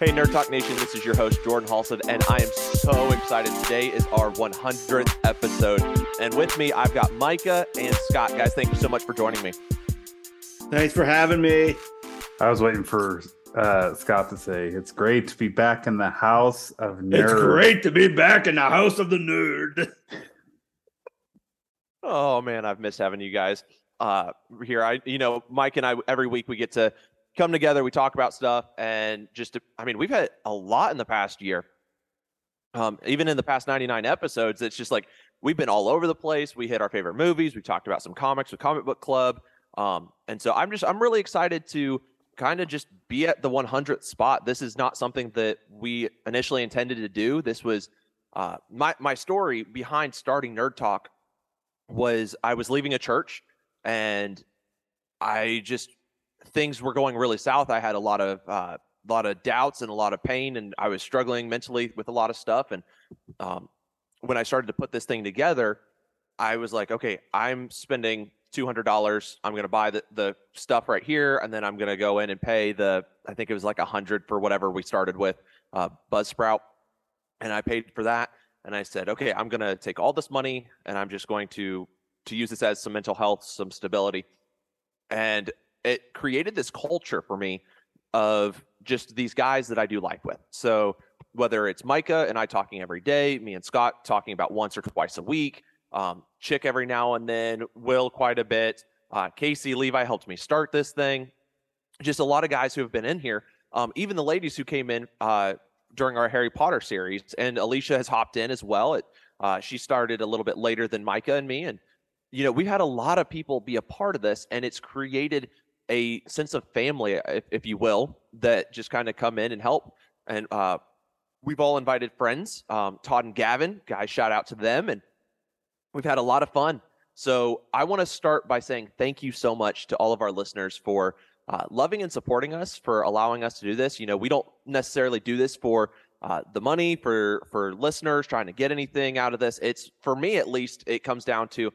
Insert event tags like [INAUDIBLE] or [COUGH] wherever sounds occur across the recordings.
Hey, Nerd Talk Nation, this is your host, Jordan Halsted, and I am so excited. Today is our 100th episode. And with me, I've got Micah and Scott. Guys, thank you so much for joining me. Thanks for having me. I was waiting for uh, Scott to say, It's great to be back in the house of nerds. It's great to be back in the house of the nerd. Oh, man, I've missed having you guys uh, here. I, you know, Mike and I, every week we get to come together, we talk about stuff, and just, to, I mean, we've had a lot in the past year. Um, even in the past 99 episodes, it's just like we've been all over the place. We hit our favorite movies. We talked about some comics with Comic Book Club. Um, and so I'm just, I'm really excited to kind of just be at the 100th spot. This is not something that we initially intended to do. This was uh, my, my story behind starting Nerd Talk was I was leaving a church and I just things were going really south. I had a lot of uh, lot of doubts and a lot of pain, and I was struggling mentally with a lot of stuff. And um, when I started to put this thing together, I was like, okay, I'm spending two hundred dollars. I'm to buy the the stuff right here, and then I'm to go in and pay the. I think it was like a hundred for whatever we started with uh, Buzzsprout, and I paid for that. And I said, okay, I'm to take all this money, and I'm just going to to use this as some mental health, some stability. And it created this culture for me of just these guys that I do life with. So whether it's Micah and I talking every day, me and Scott talking about once or twice a week, um, Chick every now and then, Will quite a bit, uh, Casey Levi helped me start this thing. Just a lot of guys who have been in here. Um, even the ladies who came in uh, during our Harry Potter series, and Alicia has hopped in as well. It, uh, she started a little bit later than Micah and me, and you know, we've had a lot of people be a part of this, and it's created a sense of family, if, if you will, that just kind of come in and help. And uh, we've all invited friends, um, Todd and Gavin, guys, shout out to them. And we've had a lot of fun. So I want to start by saying thank you so much to all of our listeners for uh, loving and supporting us, for allowing us to do this. You know, we don't necessarily do this for uh, the money, for for listeners trying to get anything out of this. It's for me at least. It comes down to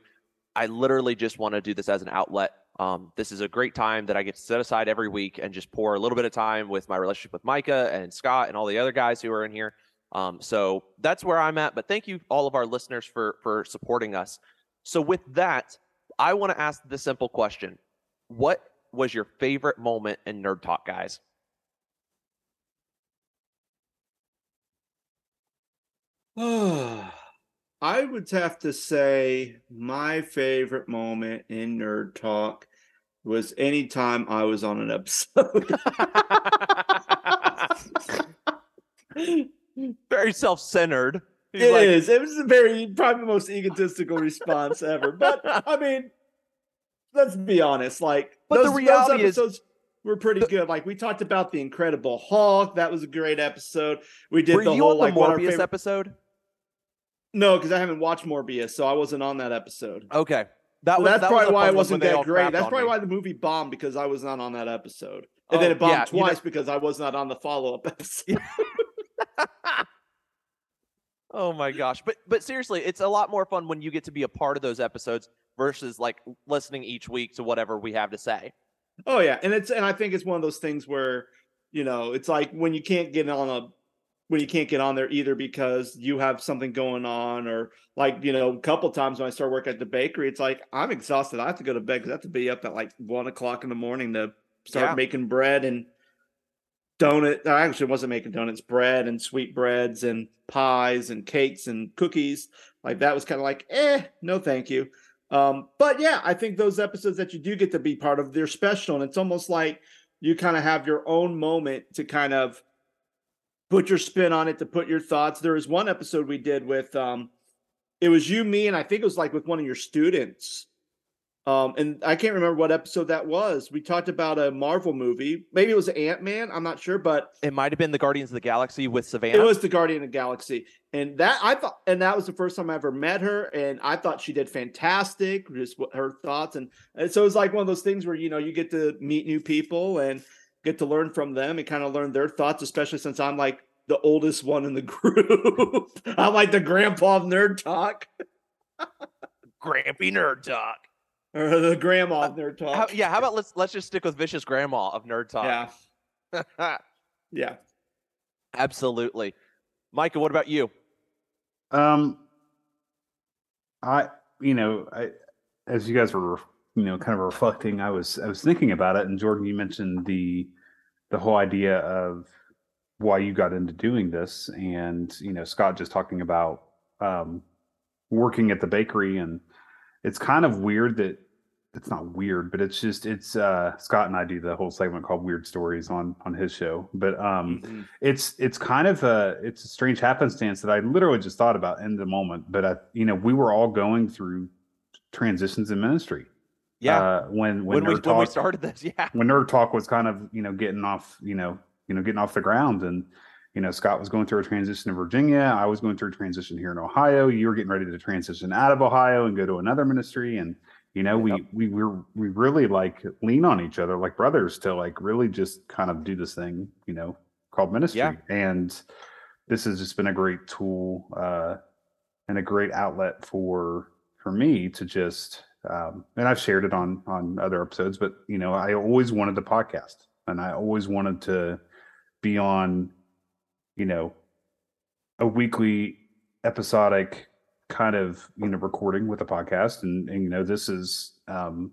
I literally just want to do this as an outlet. Um, this is a great time that I get to set aside every week and just pour a little bit of time with my relationship with Micah and Scott and all the other guys who are in here. Um, so that's where I'm at. But thank you, all of our listeners, for for supporting us. So with that, I want to ask the simple question: What was your favorite moment in Nerd Talk, guys? [SIGHS] [SIGHS] [SIGHS] I would have to say my favorite moment in Nerd Talk was anytime I was on an episode. [LAUGHS] very self-centered. He's it like... is. It was a very probably the most egotistical response ever. But [LAUGHS] I mean, let's be honest. Like, but those, the reality episodes is were pretty the... good. Like we talked about the Incredible Hulk. That was a great episode. We did the whole like Morbius favorite... episode. No, because I haven't watched Morbius, so I wasn't on that episode. Okay. That was, that's that probably was why it wasn't that great. That's probably me. why the movie bombed because I was not on that episode. And oh, then it bombed yeah, twice you know, because I was not on the follow up [LAUGHS] episode. [LAUGHS] oh my gosh. But but seriously, it's a lot more fun when you get to be a part of those episodes versus like listening each week to whatever we have to say. Oh yeah. And it's and I think it's one of those things where, you know, it's like when you can't get on a when you can't get on there either because you have something going on or like you know a couple times when i start working at the bakery it's like i'm exhausted. I have to go to bed because i have to be up at like one o'clock in the morning to start yeah. making bread and donut i actually wasn't making donuts bread and sweet breads and pies and cakes and cookies. Like that was kind of like eh no thank you. Um, but yeah i think those episodes that you do get to be part of they're special and it's almost like you kind of have your own moment to kind of put your spin on it, to put your thoughts. There was one episode we did with um it was you, me, and I think it was like with one of your students. Um, and I can't remember what episode that was. We talked about a Marvel movie. Maybe it was Ant Man. I'm not sure, but it might have been the Guardians of the Galaxy with Savannah. It was the Guardian of the Galaxy, and that I thought, and that was the first time I ever met her, and I thought she did fantastic. Just her thoughts, and, and so it was like one of those things where you know you get to meet new people and get to learn from them and kind of learn their thoughts, especially since I'm like the oldest one in the [LAUGHS] group. I'm like the grandpa of nerd talk. Grampy nerd talk. Or the grandma of nerd talk. How, yeah, how about let's let's just stick with vicious grandma of nerd talk. Yeah. [LAUGHS] yeah. Absolutely. Micah, what about you? Um, I, you know, I, as you guys were, you know, kind of reflecting, I was, I was thinking about it, and Jordan, you mentioned the, the whole idea of why you got into doing this, and you know, Scott just talking about um, working at the bakery, and it's kind of weird that it's not weird, but it's just it's uh Scott and I do the whole segment called Weird Stories on on his show. But um Mm-hmm. it's it's kind of a it's a strange happenstance that I literally just thought about in the moment. But I you know, we were all going through transitions in ministry. Yeah. Uh when when, when, we, Nerd when we started this, [LAUGHS] yeah. when Nerd Talk was kind of, you know, getting off, you know, you know, getting off the ground and you know, Scott was going through a transition in Virginia. I was going through a transition here in Ohio. You were getting ready to transition out of Ohio and go to another ministry. And, you know, we we we're we really like lean on each other like brothers to like really just kind of do this thing, you know, called ministry. Yeah. And this has just been a great tool uh and a great outlet for for me to just um and I've shared it on on other episodes, but you know, I always wanted the podcast and I always wanted to be on, you know, a weekly episodic kind of you know recording with a podcast. And, and you know this is um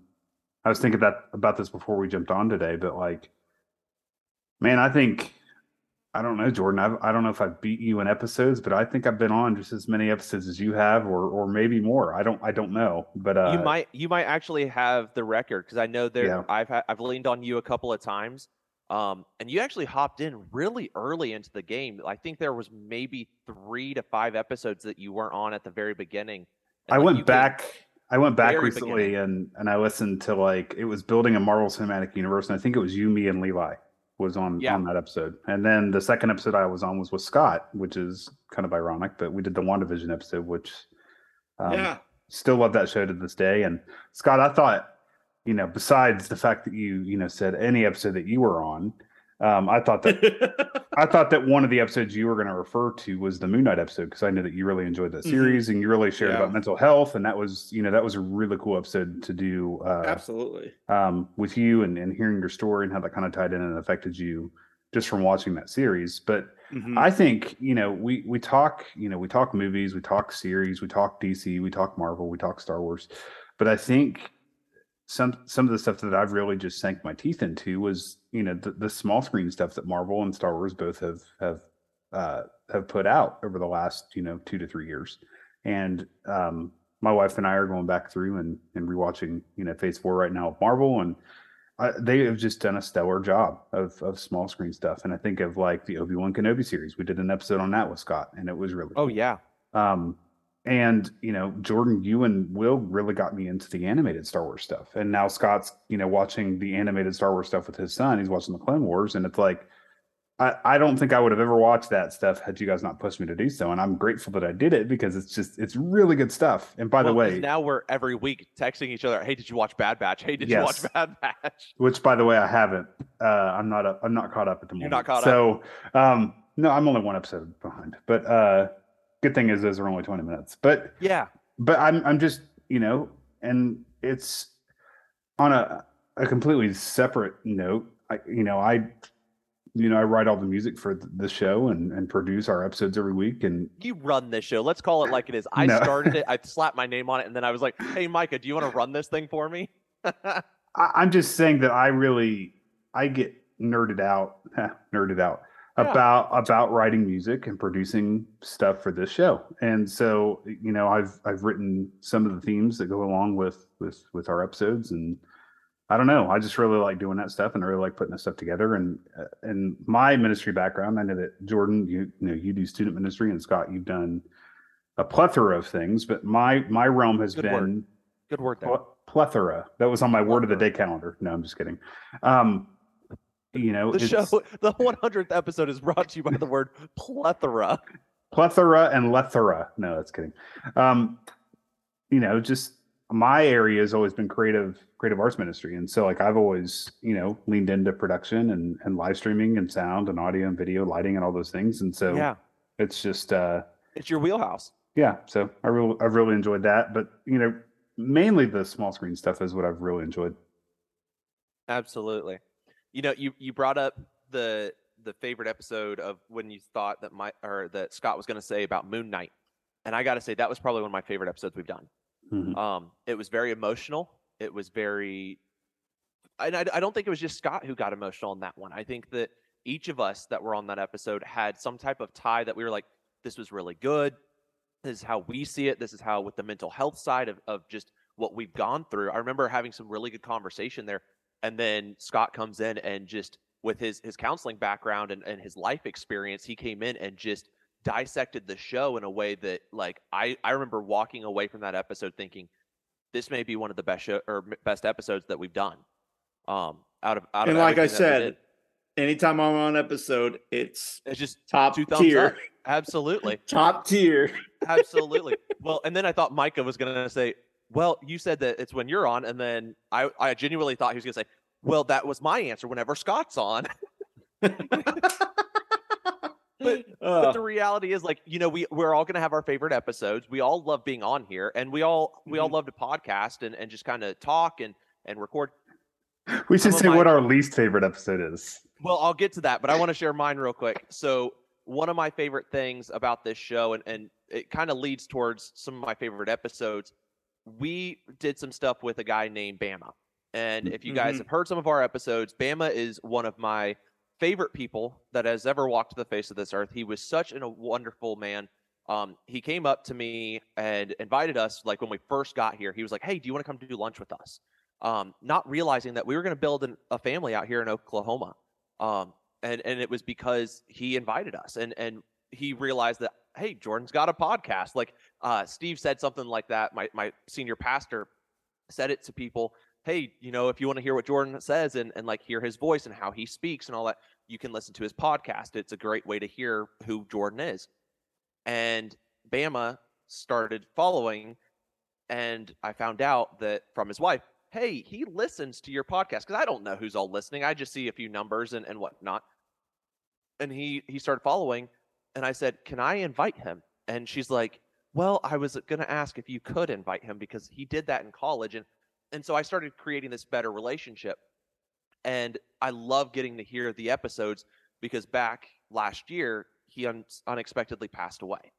i was thinking that about this before we jumped on today but like man i think i don't know jordan I've, i don't know if i've beat you in episodes but i think i've been on just as many episodes as you have or or maybe more i don't i don't know but uh you might you might actually have the record because I know there Yeah. I've had, I've leaned on you a couple of times. Um, and you actually hopped in really early into the game. I think there was maybe three to five episodes that you weren't on at the very beginning. I like, went back. I went back recently beginning. and and I listened to like it was building a Marvel Cinematic Universe, and I think it was you, me, and Levi was on Yeah. on that episode. And then the second episode I was on was with Scott, which is kind of ironic, but we did the WandaVision episode, which um, yeah. still love that show to this day. And Scott, I thought, you know, besides the fact that you you know said any episode that you were on, um, I thought that [LAUGHS] I thought that one of the episodes you were going to refer to was the Moon Knight episode because I knew that you really enjoyed that Mhm. series and you really shared Yeah. about mental health, and that was you know that was a really cool episode to do uh, Absolutely. um, with you and, and hearing your story and how that kind of tied in and affected you just from watching that series. But Mhm. I think you know we we talk you know we talk movies, we talk series, we talk DC, we talk Marvel, we talk Star Wars, but I think some some of the stuff that I've really just sank my teeth into was you know the, the small screen stuff that Marvel and Star Wars both have have uh, have put out over the last you know two to three years, and um, my wife and I are going back through and and rewatching you know Phase Four right now of Marvel and. I, they have just done a stellar job of of small screen stuff, and I think of like the Obi Wan Kenobi series. We did an episode on that with Scott, and it was really Oh cool. yeah. Um, and you know, Jordan, you and Will really got me into the animated Star Wars stuff, and now Scott's you know watching the animated Star Wars stuff with his son. He's watching the Clone Wars, and it's like, I I don't think I would have ever watched that stuff had you guys not pushed me to do so, and I'm grateful that I did it because it's just it's really good stuff. And by the way, now we're every week texting each other. Hey, did you watch Bad Batch? Hey, did you watch Bad Batch? [LAUGHS] which by the way I haven't. Uh, I'm not up, I'm not caught up at the moment You're not caught up? so, um, no, I'm only one episode behind. But uh, good thing is those are only 20 minutes. But Yeah. but I'm I'm just you know, and it's on a a completely separate note. I you know I you know I write all the music for th- the show and and produce our episodes every week and You run this show. Let's call it like it is. I No. started it. [LAUGHS] I slapped my name on it, and then I was like, "Hey, Micah, do you want to run this thing for me?" [LAUGHS] I, I'm just saying that I really I get nerded out [LAUGHS] nerded out Yeah. about about writing music and producing stuff for this show and so you know I've I've written some of the themes that go along with with with our episodes and I don't know I just really like doing that stuff and I really like putting that stuff together and uh, and my ministry background I know that Jordan you, you know you do student ministry and Scott you've done a plethora of things but my my realm has Good been word. Good word there. Ple- plethora. That was on my word of the day calendar. No, I'm just kidding. Um, you know, The show, the 100th episode is brought to you by the word [LAUGHS] plethora. plethora and lethora. No, that's kidding. Um, you know, just my area has always been creative, creative arts ministry, and so like I've always, you know, leaned into production and and live streaming and sound and audio and video, lighting and all those things, and so yeah, it's just, uh, it's your wheelhouse. yeah. So I really, I've really enjoyed that, but you know, mainly the small screen stuff is what I've really enjoyed. Absolutely. You know, you you brought up the the favorite episode of when you thought that my or that Scott was going to say about Moon Knight, and I got to say that was probably one of my favorite episodes we've done. Mhm. Um, it was very emotional. It was very, and I, I don't think it was just Scott who got emotional in that one. I think that each of us that were on that episode had some type of tie that we were like, this was really good. This is how we see it. This is how, with the mental health side of, of just what we've gone through. I remember having some really good conversation there. And then Scott comes in and just with his his counseling background and, and his life experience, he came in and just dissected the show in a way that like I, I remember walking away from that episode thinking this may be one of the best show or best episodes that we've done. Um, out of out And of like I everything that we said, anytime I'm on episode, it's it's just top tier. up. Absolutely. [LAUGHS] Top tier. Absolutely. well, and then I thought Micah was going to say, "Well, you said that it's when you're on," and then I, I genuinely thought he was going to say, "Well, that was my answer whenever Scott's on." [LAUGHS] But- Uh, but the reality is, like, you know, we we're all going to have our favorite episodes. We all love being on here, and we all we all Mhm. love to podcast and and just kind of talk and and record. We should say my- what our least favorite episode is. Well, I'll get to that, but I want to share mine real quick. So, one of my favorite things about this show, and, and it kind of leads towards some of my favorite episodes, we did some stuff with a guy named Bama. And if you guys Mhm. have heard some of our episodes, Bama is one of my favorite people that has ever walked the face of this earth. He was such an, a wonderful man. Um, he came up to me and invited us, like when we first got here, he was like, Hey, do you want to come to do lunch with us? Um, not realizing that we were going to build an, a family out here in Oklahoma. Um, and, and it was because he invited us and, and he realized that, Hey, Jordan's got a podcast. Like, uh, Steve said something like that. My, my senior pastor said it to people. Hey, you know, if you want to hear what Jordan says and, and like hear his voice and how he speaks and all that, you can listen to his podcast. It's a great way to hear who Jordan is. And Bama started following, and I found out that from his wife, hey, he listens to your podcast because I don't know who's all listening. I just see a few numbers and, and whatnot. And he he started following, and I said, Can I invite him? And she's like, Well, I was gonna ask if you could invite him because he did that in college. And and so I started creating this better relationship. And I love getting to hear the episodes because back last year he un- unexpectedly passed away.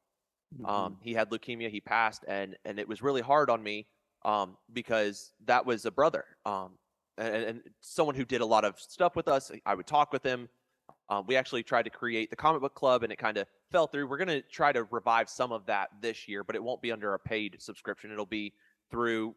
Mm-hmm. Um, he had leukemia. He passed, and and it was really hard on me um, because that was a brother um, and, and someone who did a lot of stuff with us. I would talk with him. Um, we actually tried to create the comic book club, and it kind of fell through. We're going to try to revive some of that this year, but it won't be under a paid subscription. It'll be through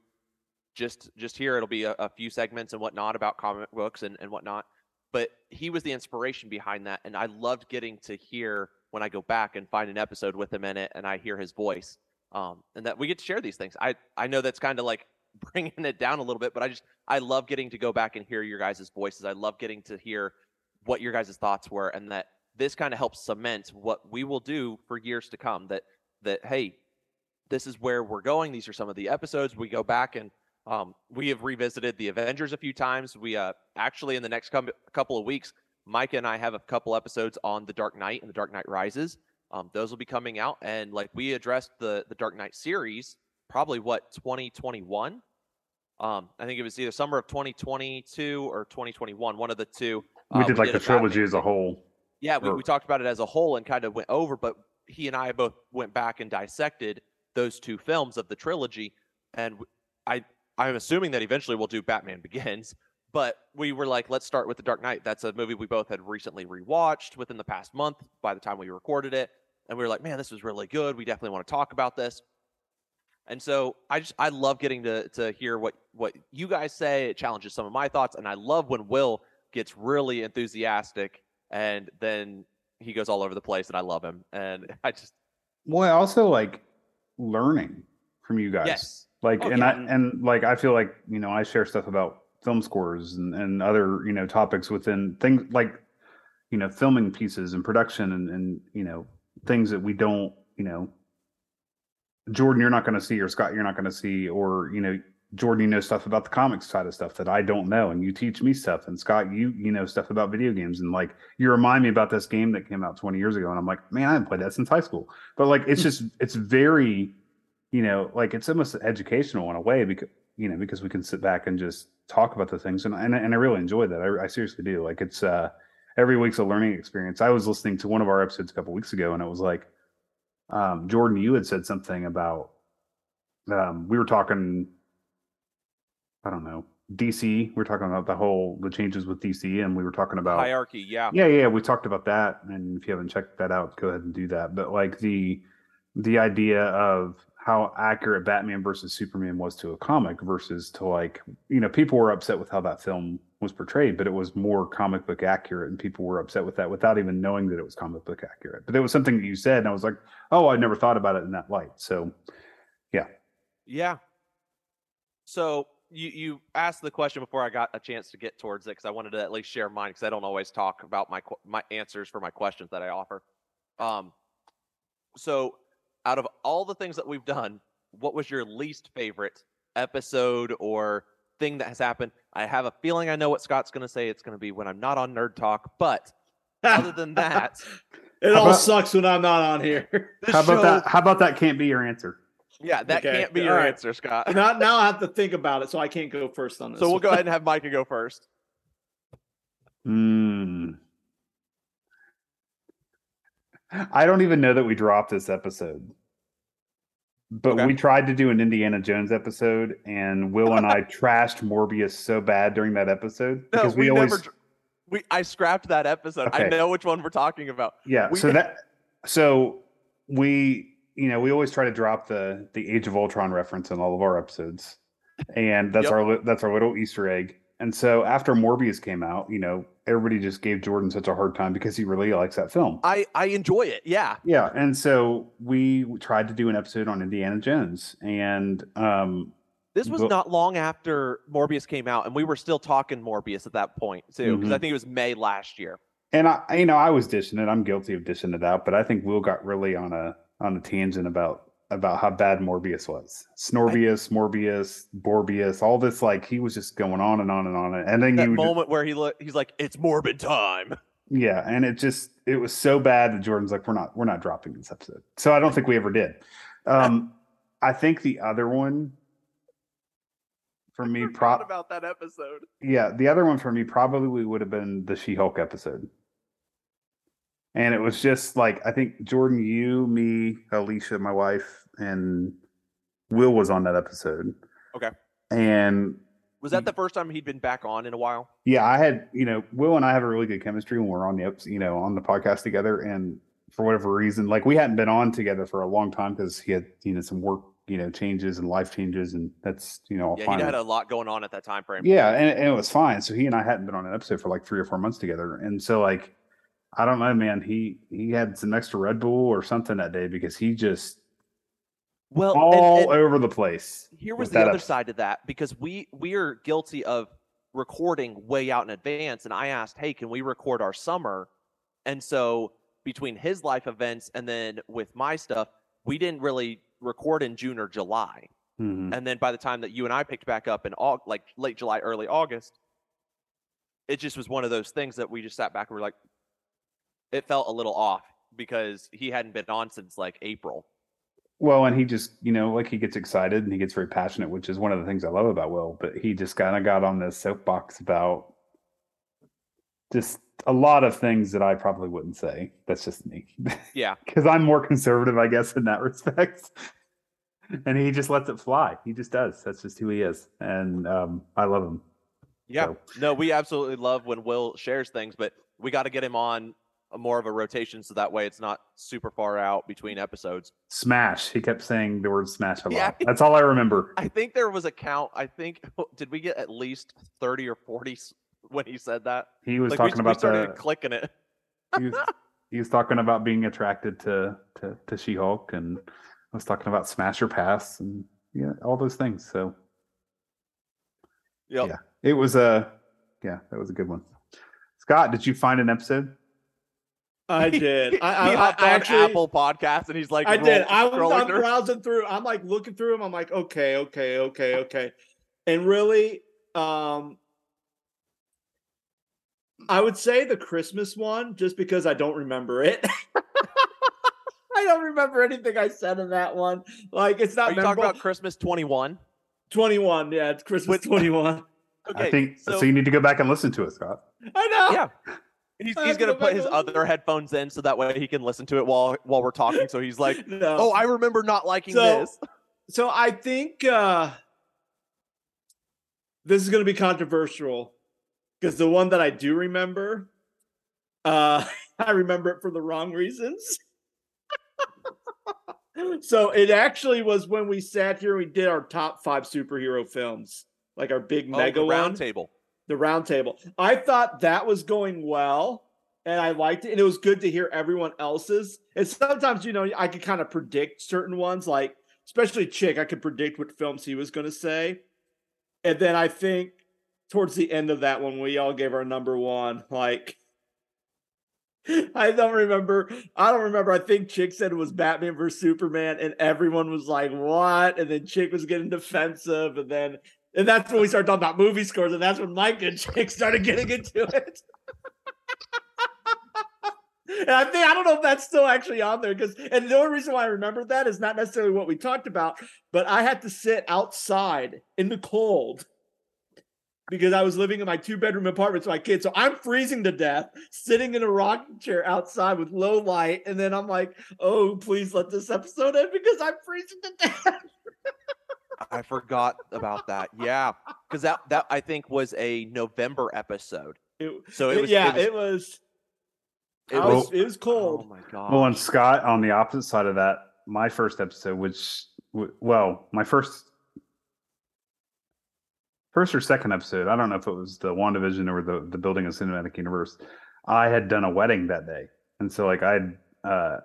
just just here. It'll be a, a few segments and whatnot about comic books and, and whatnot. But he was the inspiration behind that, and I loved getting to hear when I go back and find an episode with him in it, and I hear his voice, um, and that we get to share these things. I I know that's kind of like [LAUGHS] bringing it down a little bit, but I just I love getting to go back and hear your guys' voices. I love getting to hear what your guys' thoughts were, and that this kind of helps cement what we will do for years to come. That that hey, this is where we're going. These are some of the episodes. We go back and um, we have revisited the Avengers a few times. We uh, actually in the next com- couple of weeks, Micah and I have a couple episodes on the Dark Knight and the Dark Knight Rises. Um, those will be coming out, and like we addressed the the Dark Knight series, probably what 2021. Um, I think it was either summer of 2022 or 2021, one of the two. We Uh, did like a the trilogy as a whole. yeah, we, Or- we talked about it as a whole and kind of went over, but he and I both went back and dissected those two films of the trilogy. And I I'm assuming that eventually we'll do Batman Begins, but we were like, let's start with The Dark Knight. That's a movie we both had recently rewatched within the past month by the time we recorded it. And we were like, man, this was really good. We definitely want to talk about this. And so I just I love getting to to hear what what you guys say. It challenges some of my thoughts, and I love when Will gets really enthusiastic and then he goes all over the place, and I love him. And [LAUGHS] I just Well, I also like learning from you guys. yes, Like, Oh, and yeah. I and like I feel like you know I share stuff about film scores and and other you know topics within things like you know filming pieces and production and and you know things that we don't you know Jordan you're not going to see or Scott you're not going to see or you know Jordan you know stuff about the comics side of stuff that I don't know and you teach me stuff and Scott you you know stuff about video games and like you remind me about this game that came out 20 years ago and I'm like man I haven't played that since high school but like it's just it's very you know like it's almost educational in a way because you know because we can sit back and just talk about the things and and, and I really enjoy that I, I seriously do like it's uh every week's a learning experience. I was listening to one of our episodes a couple weeks ago, and it was like, um, Jordan, you had said something about um, we were talking, I don't know, DC. We're talking about the whole the changes with DC, and we were talking about Hierarchy, yeah. yeah, yeah, we talked about that, and if you haven't checked that out, go ahead and do that. But like the the idea of how accurate Batman versus Superman was to a comic versus to like you know people were upset with how that film was portrayed, but it was more comic book accurate, and people were upset with that without even knowing that it was comic book accurate. But it was something that you said, and I was like, oh, I never thought about it in that light. So yeah, Yeah. So you you asked the question before I got a chance to get towards it because I wanted to at least share mine because I don't always talk about my my answers for my questions that I offer. Um. So, out of all the things that we've done, what was your least favorite episode or thing that has happened? I have a feeling I know what Scott's going to say. It's going to be when I'm not on Nerd Talk, but other than [LAUGHS] that, it all about- sucks when I'm not on here. [LAUGHS] how about show- that? How about that? Can't be your answer. Yeah, that Okay, can't be all your right. answer, Scott. now, [LAUGHS] now I have to think about it, so I can't go first on this. So we'll one. go ahead and have Micah go first. [LAUGHS] Hmm. I don't even know that we dropped this episode. But Okay. we tried to do an Indiana Jones episode, and Will and I [LAUGHS] trashed Morbius so bad during that episode No, because we, we, always, never. We I scrapped that episode. I know which one we're talking about. yeah. we- so that, so we, you know, we always try to drop the the Age of Ultron reference in all of our episodes, and that's Yep. our that's our little Easter egg. And so after Morbius came out, you know, everybody just gave Jordan such a hard time because he really likes that film. I I enjoy it. Yeah. Yeah, and so we tried to do an episode on Indiana Jones, and um, This was But- not long after Morbius came out, and we were still talking Morbius at that point too, because I Mhm. think it was May last year. and I, you know, I was dishing it. I'm guilty of dishing it out, but I think Will got really on a on a tangent about about how bad Morbius was. Snorbius, Morbius, Borbius, all this like he was just going on and on and on, and then That he would just- moment where he look, he's like, "It's morbid time." yeah, and it just it was so bad that Jordan's like, we're not we're not dropping this episode. So I don't think we ever did. Um, I think the other one for me, Forgot pro- about that episode. Yeah, the other one for me probably would have been the She-Hulk episode. And it was just like I think Jordan, you, me, Alicia, my wife, and Will was on that episode. Okay. And Was that the first time he'd been back on in a while? yeah, I had, you know, Will and I have a really good chemistry when we're on the you know, on the podcast together. And for whatever reason, like we hadn't been on together for a long time because he had, you know, some work, you know, changes and life changes, and that's, you know, all Yeah, fine. he had a lot going on at that time frame. Yeah, and, and it was fine. So he and I hadn't been on an episode for like three or four months together, and so like, I don't know, man. He he had some extra Red Bull or something that day because he just Well, all and- over the place. here was the other episode. side of that because we we are guilty of recording way out in advance and i asked hey can we record our summer and so between his life events and then with my stuff we didn't really record in june or july Mhm. and then by the time that you and i picked back up in Aug- like late july early august it just was one of those things that we just sat back and were like it felt a little off because he hadn't been on since like april Well, and he just you know like he gets excited and he gets very passionate, which is one of the things I love about Will. But he just kind of got on this soapbox about just a lot of things that I probably wouldn't say. That's just me. yeah [LAUGHS] because I'm more conservative, I guess, in that respect. and he just lets it fly. He just does. That's just who he is, and um, I love him. Yeah. So- No, we absolutely love when Will shares things, but we got to get him on a more of a rotation so that way it's not super far out between episodes. Smash. He kept saying the word smash a lot. Yeah. That's all I remember. [LAUGHS] I think there was a count. I think [LAUGHS] did we get at least 30 or 40 when he said that? He was Like talking we about started the. clicking it. He was, he was talking about being attracted to to, to She Hulk, and I was talking about Smash or Pass, and yeah, all those things. So Yep. Yeah. it was a yeah, that was a good one. Scott, did you find an episode? I [LAUGHS] did. He, I, I, he I hopped on actually, Apple Podcast and he's like, I did. I was I'm through. browsing through. I'm like looking through them. I'm like, okay, okay, okay, okay. And really, um, I would say the Christmas one, just because I don't remember it. [LAUGHS] I don't remember anything I said in that one. Like it's not Are you talking about Christmas 21? 21. Yeah, it's Christmas 21. Okay. I think so, so You need to go back and listen to it, Scott. I know. yeah. He's, he's gonna go put his other headphones in so that way he can listen to it while while we're talking. So he's like, [LAUGHS] No. "Oh, I remember not liking So- this." [LAUGHS] So I think uh this is going to be controversial because the one that I do remember, uh [LAUGHS] I remember it for the wrong reasons. so it actually was when we sat here and we did our top five superhero films, like our big Oh, mega one, round table. The round table. I thought that was going well. And I liked it, and it was good to hear everyone else's. And sometimes, you know, I could kind of predict certain ones, like especially Chick, I could predict what films he was going to say. And then I think towards the end of that one, we all gave our number one. Like, [LAUGHS] I don't remember. I don't remember. I think Chick said it was Batman versus Superman, and everyone was like, "What?" And then Chick was getting defensive, and then and that's when we started talking about movie scores, and that's when Mike and Chick started getting into it. And I think I don't know if that's still actually on there because and the only reason why I remember that is not necessarily what we talked about, but I had to sit outside in the cold because I was living in my two bedroom apartment with my kids. So I'm freezing to death, sitting in a rocking chair outside with low light, and then I'm like, "Oh, please let this episode end because I'm freezing to death." [LAUGHS] I forgot about that. Yeah, because that that I think was a November episode. It- So it was yeah, it was, it was. it was- was- it was cold. Oh my god. Well, and Scott on the opposite side of that, my first episode, which well, my first first or second episode, I don't know if it was the WandaVision or the the building of cinematic universe. I had done a wedding that day, and so like I had uh,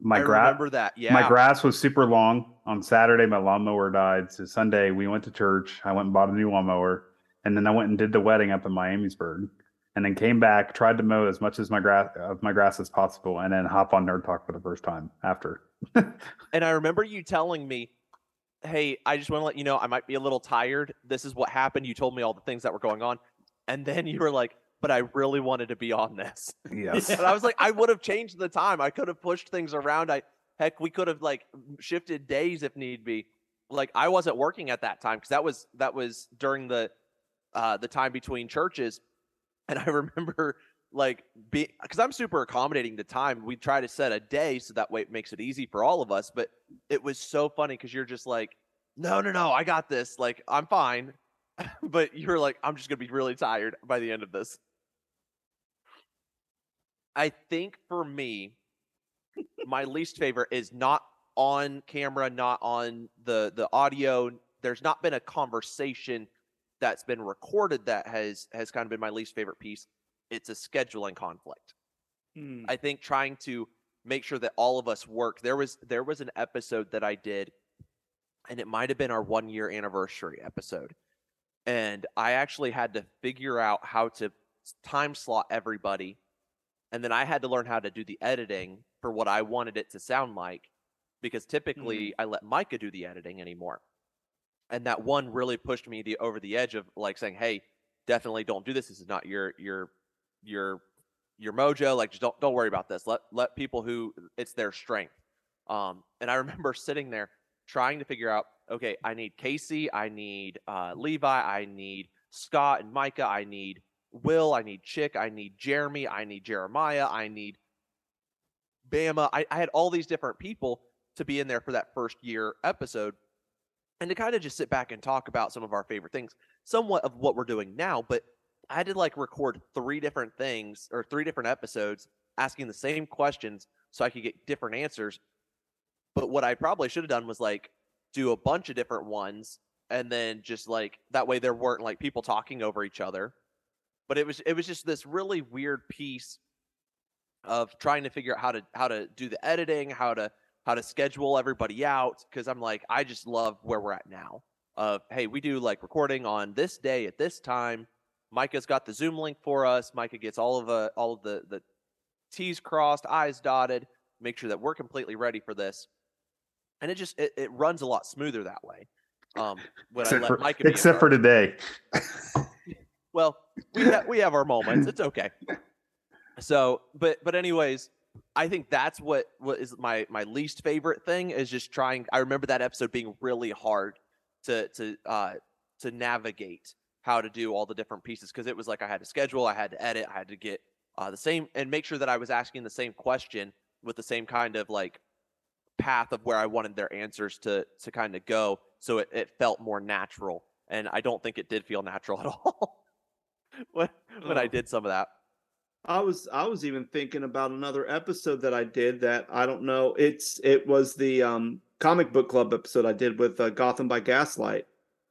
my grass remember that. Yeah. my grass was super long. On Saturday, my lawnmower died. So Sunday, we went to church. I went and bought a new lawnmower, and then I went and did the wedding up in Miamisburg, and then came back, tried to mow as much as my grass of my grass as possible, and then hop on Nerd Talk for the first time after. [LAUGHS] And I remember you telling me, "Hey, I just want to let you know I might be a little tired. This is what happened. You told me all the things that were going on." And then you were like, "But I really wanted to be on this." [LAUGHS] Yes. And I was like, "I would have changed the time. I could have pushed things around. I heck, we could have like shifted days if need be." Like I wasn't working at that time because that was that was during the uh the time between churches. And I [LAUGHS] remember like be because I'm super accommodating to time. We try to set a day so that way it makes it easy for all of us. But it was so funny because you're just like, no, no, no, I got this. Like I'm fine. [LAUGHS] but you're like, I'm just gonna be really tired by the end of this. I think for me, my least favorite is not on camera, not on the the audio. There's not been a conversation that's been recorded that has has kind of been my least favorite piece. It's a scheduling conflict. Hmm. I think trying to make sure that all of us work. There was there was an episode that I did, and it might have been our one year anniversary episode, and I actually had to figure out how to time slot everybody, and then I had to learn how to do the editing for what I wanted it to sound like, because typically I let Micah do the editing anymore, and that one really pushed me the over the edge of like saying, hey, definitely don't do this. This is not your your your your mojo. Like just don't don't worry about this. Let let people who it's their strength. Um, and I [LAUGHS] remember sitting there trying to figure out, okay, I need Casey, I need uh, Levi, I need Scott and Micah, I need Will, I need Chick, I need Jeremy, I need Jeremiah, I need Bama. I, I had all these different people to be in there for that first year episode and to kind of just sit back and talk about some of our favorite things, somewhat of what we're doing now. But I had to like record three different things or three different episodes asking the same questions so I could get different answers. But what I probably should have done was like do a bunch of different ones and then just like that way there weren't like people talking over each other. But it was it was just this really weird piece of trying to figure out how to how to do the editing, how to how to schedule everybody out because I'm like I just love where we're at now. Of hey, we do like recording on this day at this time. Micah's got the Zoom link for us. Micah gets all of uh, all of the the T's crossed, I's dotted. Make sure that we're completely ready for this, and it just it, it runs a lot smoother that way. Um, when I except let for, Micah except for today. [LAUGHS] Well, we ha- we have our moments. It's okay. So, but but anyways, I think that's what what is my my least favorite thing is just trying. I remember that episode being really hard to to uh to navigate how to do all the different pieces because it was like I had to schedule, I had to edit, I had to get uh, the same and make sure that I was asking the same question with the same kind of like path of where I wanted their answers to to kind of go, so it, it felt more natural. And I don't think it did feel natural at [LAUGHS] all [LAUGHS] when when I Oh. did some of that. I was I was even thinking about another episode that I did that I don't know. It's it was the um comic book club episode I did with uh, Gotham by Gaslight.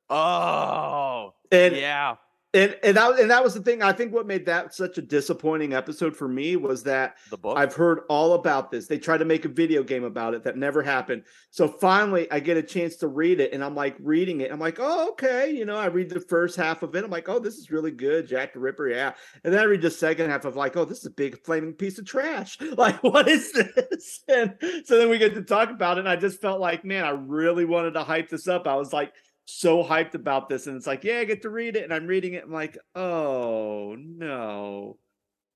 Oh, And yeah. And and that and that was the thing. I think what made that such a disappointing episode for me was that The book. I've heard all about this. They tried to make a video game about it that never happened. So finally, I get a chance to read it, and I'm like reading it. I'm like, oh, okay. You know, I read the first half of it. I'm like, oh, this is really good. Jack the Ripper, yeah. And then I read the second half of like, oh, this is a big flaming piece of trash. [LAUGHS] Like, what is this? And so then we get to talk about it, and I just felt like, man, I really wanted to hype this up. I was like so hyped about this, and it's like, yeah, I get to read it, and I'm reading it. I'm like, oh no.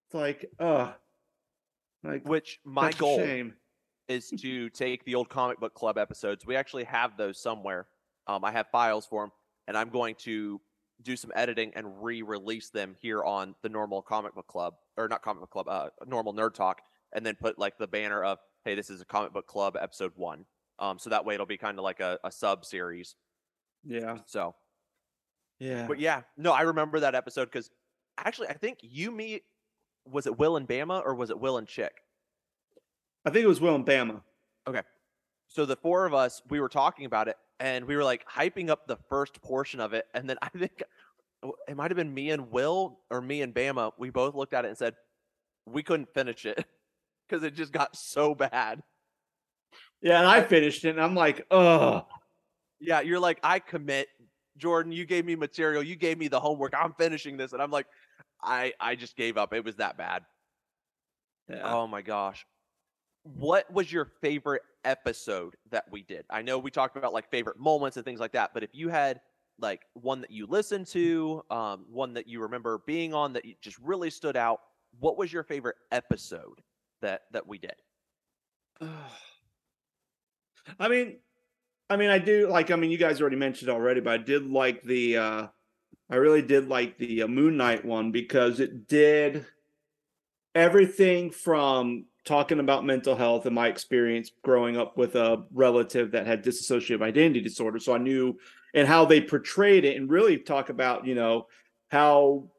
It's like, oh, like which my goal is [LAUGHS] to take the old comic book club episodes. We actually have those somewhere. Um, I have files for them, and I'm going to do some editing and re-release them here on the normal comic book club, or not comic book club, uh, normal nerd talk, and then put like the banner of, "Hey, this is a comic book club episode one." Um, so that way it'll be kind of like a, a sub series. Yeah, So, yeah. but yeah, no, I remember that episode because actually, I think you, me, was it Will and Bama or was it Will and Chick? I think it was Will and Bama. Okay. So the four of us we were talking about it and we were like hyping up the first portion of it and then i think it might have been me and will or me and bama we both looked at it and said we couldn't finish it [LAUGHS] because it just got so bad Yeah, and I finished it, and I'm like, oh, yeah you're like i commit jordan you gave me material you gave me the homework i'm finishing this and i'm like i i just gave up it was that bad yeah. Oh my gosh. What was your favorite episode that we did? I know we talked about like favorite moments and things like that, but if you had like one that you listened to, um, one that you remember being on that just really stood out, what was your favorite episode that that we did? I mean, I mean, I do like. I mean, you guys already mentioned already, but I did like the. uh I really did like the uh, Moon Knight one because it did everything from talking about mental health and my experience growing up with a relative that had dissociative identity disorder. So I knew and how they portrayed it and really talk about, you know, how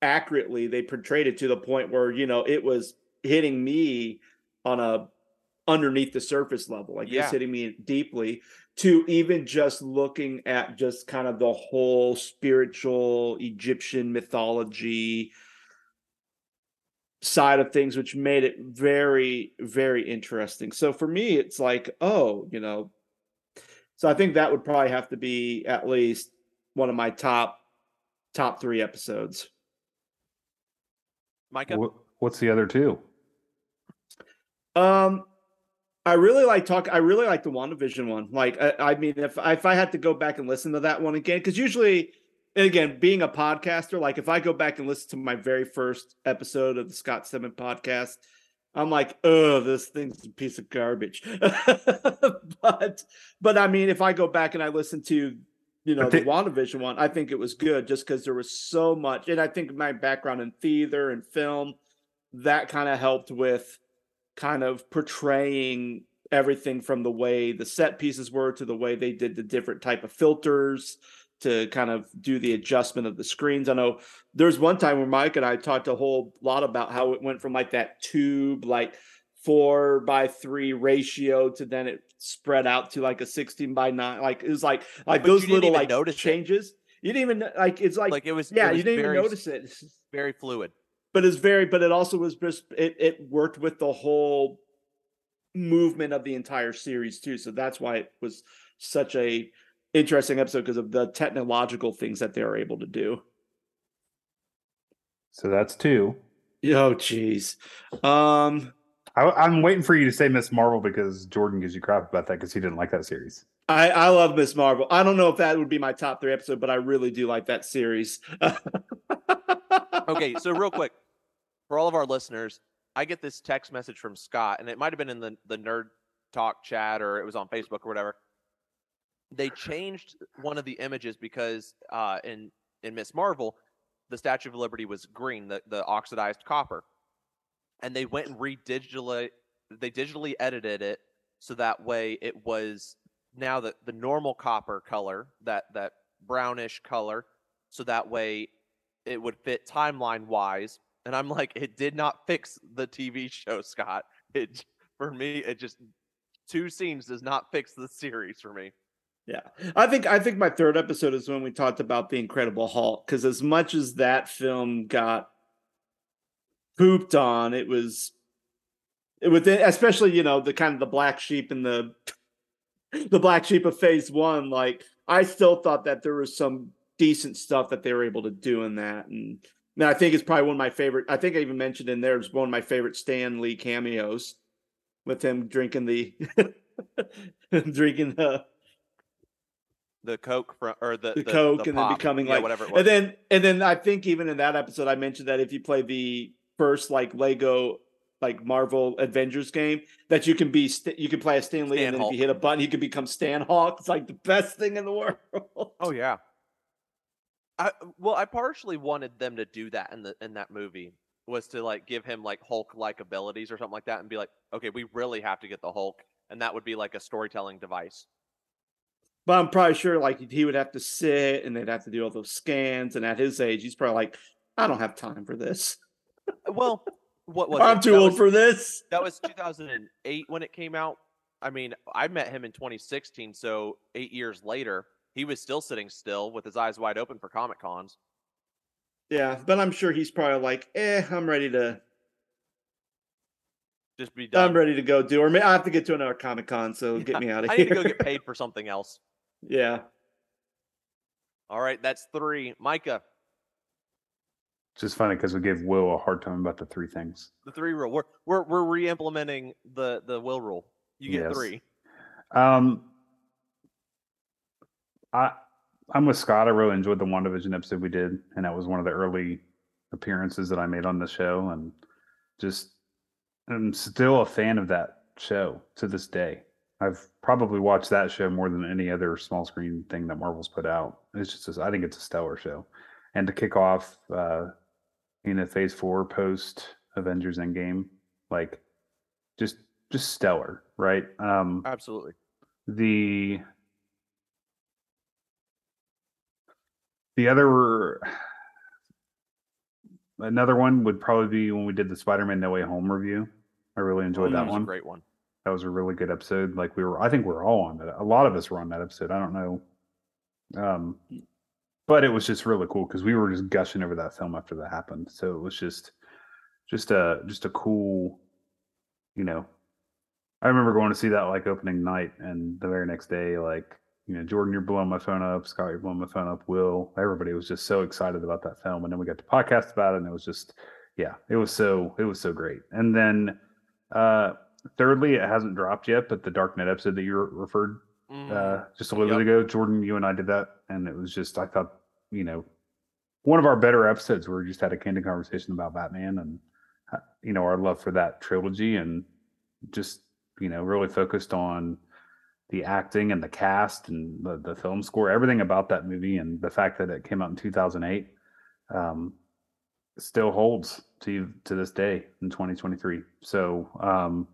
accurately they portrayed it to the point where, you know, it was hitting me on a underneath the surface level, like Yeah. just hitting me deeply to even just looking at just kind of the whole spiritual Egyptian mythology side of things, which made it very, very interesting. So for me, it's like, oh, you know, so I think that would probably have to be at least one of my top top three episodes. Micah? What's the other two? Um, I really like talk. I really like the WandaVision one. Like, I, I mean, if if I had to go back and listen to that one again, because usually, and again, being a podcaster, like if I go back and listen to my very first episode of the Scott Simmons podcast, I'm like, oh, this thing's a piece of garbage. [LAUGHS] but but I mean, if I go back and I listen to you know the the- WandaVision one, I think it was good just because there was so much, and I think my background in theater and film that kind of helped with kind of portraying everything from the way the set pieces were to the way they did the different type of filters to kind of do the adjustment of the screens. I know there's one time where Mike and I talked a whole lot about how it went from like that tube, like four by three ratio to then it spread out to like a 16 by nine. Like it was like like But those little like notice it. changes. You didn't even like it's like, Like it was yeah, it was you didn't very, even notice it. very fluid. But it's very but it also was just it it worked with the whole movement of the entire series too. So that's why it was such a interesting episode because of the technological things that they were able to do. So that's two. Oh geez. Um I, I'm waiting for you to say Miss Marvel because Jordan gives you crap about that because he didn't like that series. I, I love Miss Marvel. I don't know if that would be my top three episode, but I really do like that series. [LAUGHS] Okay, so real quick, for all of our listeners, I get this text message from Scott, and it might have been in the, the nerd talk chat or it was on Facebook or whatever. They changed one of the images because uh, in in Miss Marvel, the Statue of Liberty was green, the, the oxidized copper. And they went and redigitally they digitally edited it so that way it was now the, the normal copper color, that that brownish color, so that way it would fit timeline wise. And I'm like, it did not fix the TV show, Scott. It for me, it just two scenes does not fix the series for me. Yeah. I think I think my third episode is when we talked about the Incredible Hulk because as much as that film got pooped on, it was it was especially you know the kind of the black sheep and the the black sheep of phase one. Like I still thought that there was some decent stuff that they were able to do in that, and now I think it's probably one of my favorite. I think I even mentioned in there it's one of my favorite Stan Lee cameos with him drinking the [LAUGHS] drinking the the coke from or the, the, the coke the and pop. then becoming yeah, like whatever it was. and then and then I think even in that episode I mentioned that if you play the first like Lego like Marvel Avengers game that you can be st- you can play a Stan Lee Stan and then Hulk. if you hit a button you can become Stan Hawk. It's like the best thing in the [LAUGHS] world. Oh yeah. I well, I partially wanted them to do that in the in that movie was to like give him like Hulk like abilities or something like that and be like, okay, we really have to get the Hulk, and that would be like a storytelling device. But I'm probably sure like he would have to sit and they'd have to do all those scans. And at his age, he's probably like, I don't have time for this. Uh, well, what [LAUGHS] was I'm it? too That old was- for this. That was 2008 when it came out. I mean, I met him in 2016, so eight years later, he was still sitting still with his eyes wide open for Comic Cons. Yeah, but I'm sure he's probably like, eh, I'm ready to Just be done. I'm ready to go do or may I have to get to another Comic Con, so get [LAUGHS] me out of I here. I need to go get [LAUGHS] paid for something else. yeah. All right, that's three. Micah, It's just funny because we gave Will a hard time about the three things. the three rule. We're we're we're re-implementing the the will rule. You get Yes. three. Um, I I'm with Scott. I really enjoyed the WandaVision episode we did, and that was one of the early appearances that I made on the show, and just I'm still a fan of that show to this day. I've probably watched that show more than any other small screen thing that Marvel's put out. It's just I think it's a stellar show, and to kick off, uh, you know, Phase Four post Avengers Endgame, like just just stellar, right? Um, Absolutely. the the other another one would probably be when we did the spider-man no way home review. I really enjoyed Oh, that was one. a great one. that was a really good episode. Like we were i think we were all on that. A lot of us were on that episode. I don't know. Um but it was just really cool because we were just gushing over that film after that happened. So it was just just a just a cool you know. I remember going to see that like opening night and the very next day like you know jordan you're blowing my phone up scott you're blowing my phone up will everybody was just so excited about that film and then we got to podcast about it and it was just yeah it was so it was so great and then uh thirdly it hasn't dropped yet but the Dark Knight episode that you referred Mhm. uh, just a little Yep. bit ago. Jordan, you and I did that, and it was just I thought you know one of our better episodes where we just had a candid conversation about Batman and uh, you know our love for that trilogy, and just you know really focused on the acting and the cast and the the film score, everything about that movie, and the fact that it came out in 2008 um, still holds to to this day in 2023. So. Um,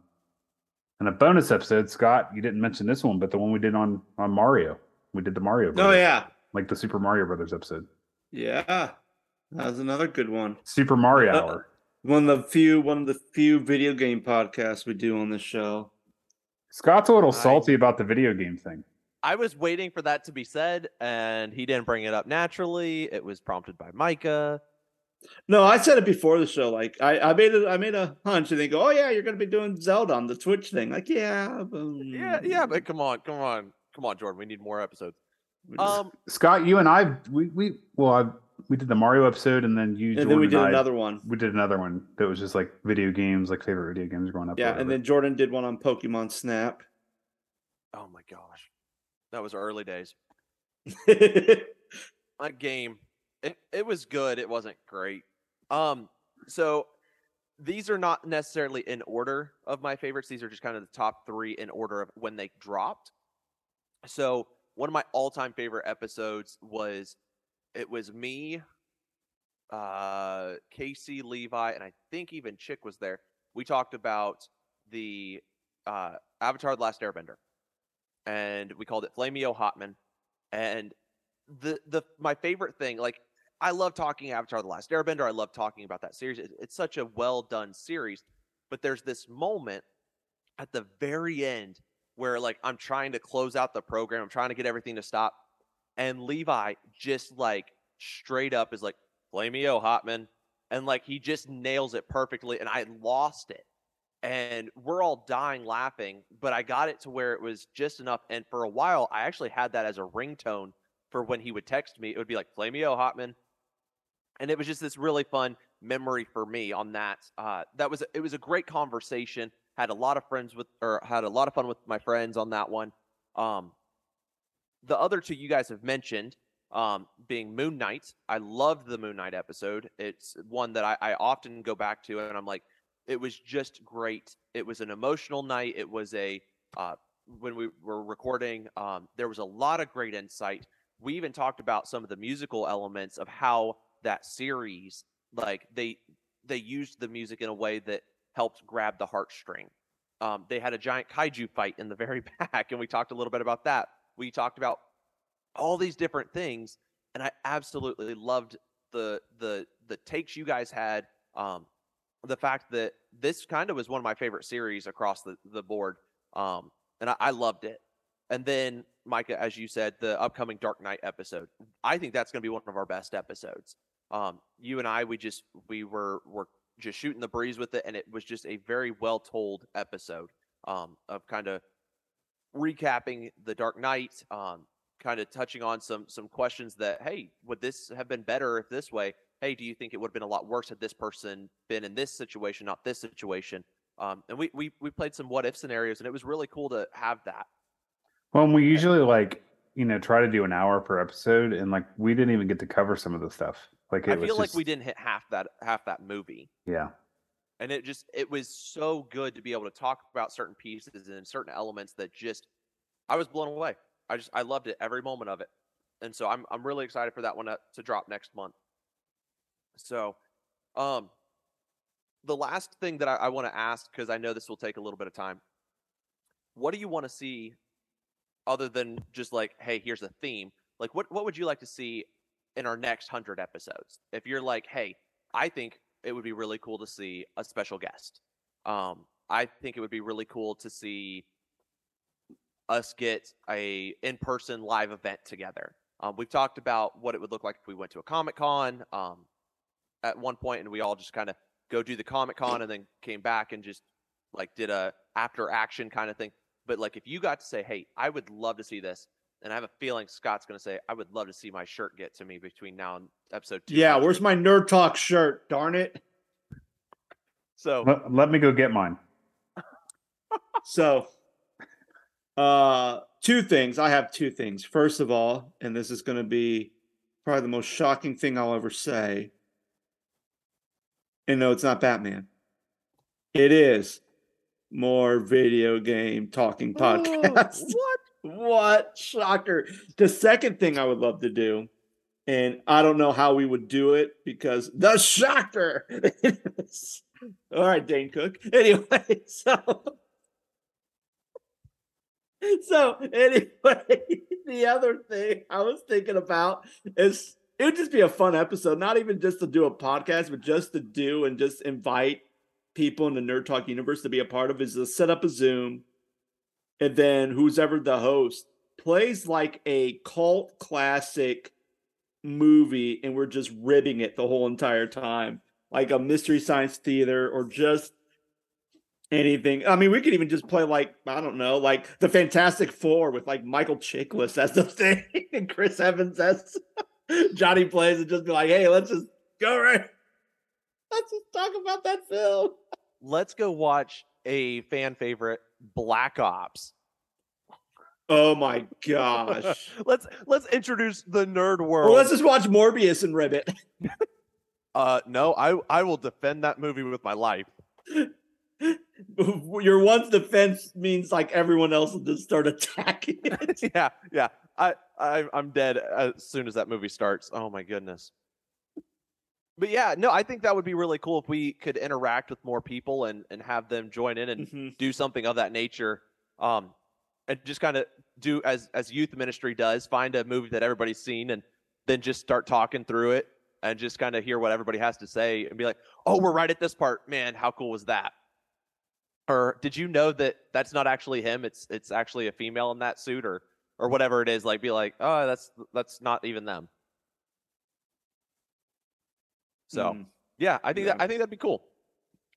and a bonus episode, Scott, you didn't mention this one, but the one we did on on Mario. We did the Mario Oh yeah. like the Super Mario Brothers episode. Yeah. That was another good one. Super Mario Uh, Hour. One of the few one of the few video game podcasts we do on this show. Scott's a little I- salty about the video game thing. I was waiting for that to be said, and he didn't bring it up naturally. It was prompted by Micah. No, I said it before the show. Like I, I made a I made a hunch and they go, Oh yeah, you're gonna be doing Zelda on the Twitch thing. Like, yeah. um, Yeah, yeah, but come on, come on, come on, Jordan. We need more episodes. Um, Scott, you and I, we we well, I, we did the Mario episode, and then you, and Jordan, then we did I- another one. We did another one that was just like video games, like favorite video games growing up. Yeah, and then Jordan did one on Pokemon Snap. oh my gosh, that was early days. [LAUGHS] yeah, That game, it it was good. It wasn't great. Um, so these are not necessarily in order of my favorites. These are just kind of the top three in order of when they dropped. So one of my all-time favorite episodes was it was me, uh, Casey, Levi, and I think even Chick was there. We talked about the uh, Avatar: The Last Airbender, and we called it Flameo Hotman. And the the my favorite thing, like I love talking Avatar: The Last Airbender. I love talking about that series. It, it's such a well done series. But there's this moment at the very end where like I'm trying to close out the program. I'm trying to get everything to stop, and Levi just like straight up is like Flameo Hotman, and like he just nails it perfectly. And I lost it. And we're all dying laughing but i got it to where it was just enough and for a while i actually had that as a ringtone for when he would text me. It would be like flameo hotman. And it was just this really fun memory for me on that uh, that was it was a great conversation. Had a lot of friends with or had a lot of fun with my friends on that one. Um, the other two you guys have mentioned um, being moon knight i loved the moon knight episode it's one that I, I often go back to and i'm like it was just great. It was an emotional night. It was a uh, when we were recording. Um, there was a lot of great insight. We even talked about some of the musical elements of how that series, like they they used the music in a way that helped grab the heartstring. Um, they had a giant kaiju fight in the very [LAUGHS] back, and we talked a little bit about that. We talked about all these different things, and I absolutely loved the the the takes you guys had. Um, the fact that this kind of was one of my favorite series across the, the board. Um, and I, I loved it. And then, Micah, as you said, the upcoming Dark Knight episode, I think that's going to be one of our best episodes. Um, you and I, we just, we were, were just shooting the breeze with it. And it was just a very well told episode um, of kind of recapping the Dark Knight, um, kind of touching on some, some questions that, hey, would this have been better if this way? hey, do you think it would have been a lot worse had this person been in this situation, not this situation? Um, and we, we we played some what if scenarios, and it was really cool to have that. Well, we usually like you know try to do an hour per episode, and like we didn't even get to cover some of the stuff. Like I feel just... like we didn't hit half that half that movie. Yeah, and it just it was so good to be able to talk about certain pieces and certain elements that just I was blown away. I just I loved it every moment of it, and so I'm I'm really excited for that one to, to drop next month. So, um, the last thing that I, I want to ask, because I know this will take a little bit of time, what do you want to see other than just like, hey, here's a theme? Like, what, what would you like to see in our next 100 episodes? If you're like, hey, I think it would be really cool to see a special guest. Um, I think it would be really cool to see us get a in-person live event together. Um, we've talked about what it would look like if we went to a Comic Con. Um, at one point and we all just kind of go do the Comic Con and then came back and just like did a after action kind of thing. But like if you got to say, hey, I would love to see this, and I have a feeling Scott's going to say, I would love to see my shirt get to me between now and episode two. Yeah, where's my Nerd Talk shirt? Darn it. So let, let me go get mine. [LAUGHS] so, uh, two things. I have two things. First of all, and this is going to be probably the most shocking thing I'll ever say. And no, it's not Batman. It is more video game talking podcast. Oh, [LAUGHS] what? Shocker. The second thing I would love to do, and I don't know how we would do it because the shocker. [LAUGHS] All right, Dane Cook. [LAUGHS] Anyway, so so anyway, [LAUGHS] the other thing I was thinking about is it would just be a fun episode, not even just to do a podcast, but just to do and just invite people in the Nerd Talk universe to be a part of is to set up a Zoom and then who's ever the host plays like a cult classic movie and we're just ribbing it the whole entire time like a mystery science theater or just anything i mean we could even just play like i don't know like the fantastic four with like michael chiklis as the [LAUGHS] thing and chris evans as [LAUGHS] Johnny Blaze and just be like, hey, let's just go right. [LAUGHS] Let's just talk about that film. Let's go watch a fan favorite, Black Ops. Oh my gosh. [LAUGHS] let's let's introduce the nerd world. Well, let's just watch Morbius and Ribbit. [LAUGHS] uh no, I I will defend that movie with my life. [LAUGHS] Your one's defense means like everyone else will just start attacking it. yeah, yeah. I, I I'm dead as soon as that movie starts. Oh my goodness. But yeah, no, I think that would be really cool if we could interact with more people and and have them join in and Mhm. do something of that nature. Um, and just kind of do as as youth ministry does, find a movie that everybody's seen and then just start talking through it and just kind of hear what everybody has to say and be like, "Oh, we're right at this part. Man, how cool was that?" Or did you know that that's not actually him? It's it's actually a female in that suit or or whatever it is. Like be like, "Oh, that's that's not even them." So, Mm. yeah, I think that I think that'd be cool.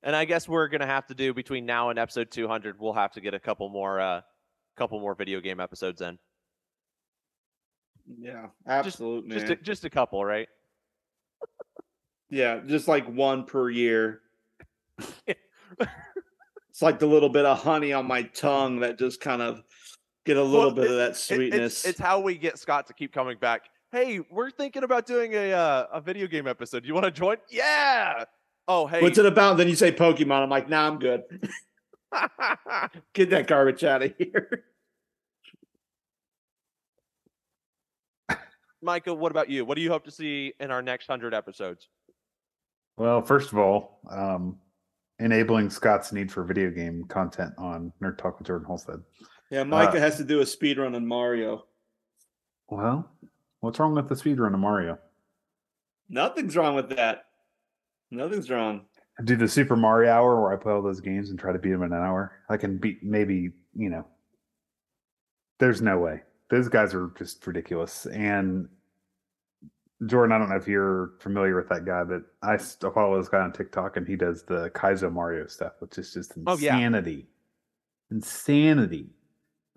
And I guess we're gonna have to do between now and episode 200. We'll have to get a couple more, uh, couple more video game episodes in. yeah, absolutely. Just, a, just a couple, right? Yeah, just like one per year. [LAUGHS] it's like the little bit of honey on my tongue that just kind of get a little Well, bit it- of that sweetness. it's, it's how we get Scott to keep coming back. Hey, we're thinking about doing a uh, a video game episode. You want to join? Yeah. Oh, hey. What's it about? Then you say Pokemon. I'm like, nah, I'm good. [LAUGHS] Get that garbage out of here. Micah, what about you? What do you hope to see in our next hundred episodes? Well, first of all, um, enabling Scott's need for video game content on Nerd Talk with Jordan Halstead. Yeah, Micah Uh, has to do a speed run on Mario. Well, what's wrong with the speedrun of Mario? Nothing's wrong with that. Nothing's wrong. I Do the Super Mario Hour where I play all those games and try to beat them in an hour. I can beat maybe you know. There's no way. Those guys are just ridiculous. And Jordan, I don't know if you're familiar with that guy, but I follow this guy on TikTok and he does the Kaizo Mario stuff, which is just Oh, yeah. insanity. Insanity.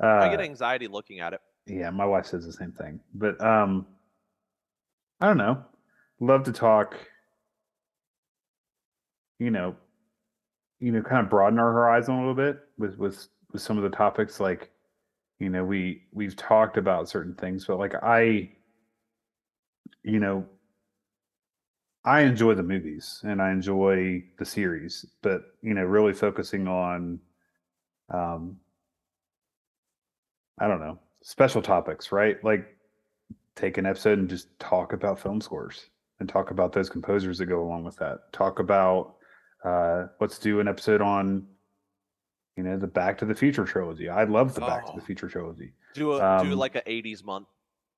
Uh, I get anxiety looking at it. Yeah, my wife says the same thing. But um I don't know. Love to talk you know, you know, kind of broaden our horizon a little bit with with with some of the topics like you know, we we've talked about certain things, but like I you know, I enjoy the movies and I enjoy the series, but you know, really focusing on um I don't know, special topics, right? Like take an episode and just talk about film scores and talk about those composers that go along with that. Talk about uh let's do an episode on you know the Back to the Future trilogy. I love the Back to the Oh. Future trilogy. Do a do Um, like a '80s month.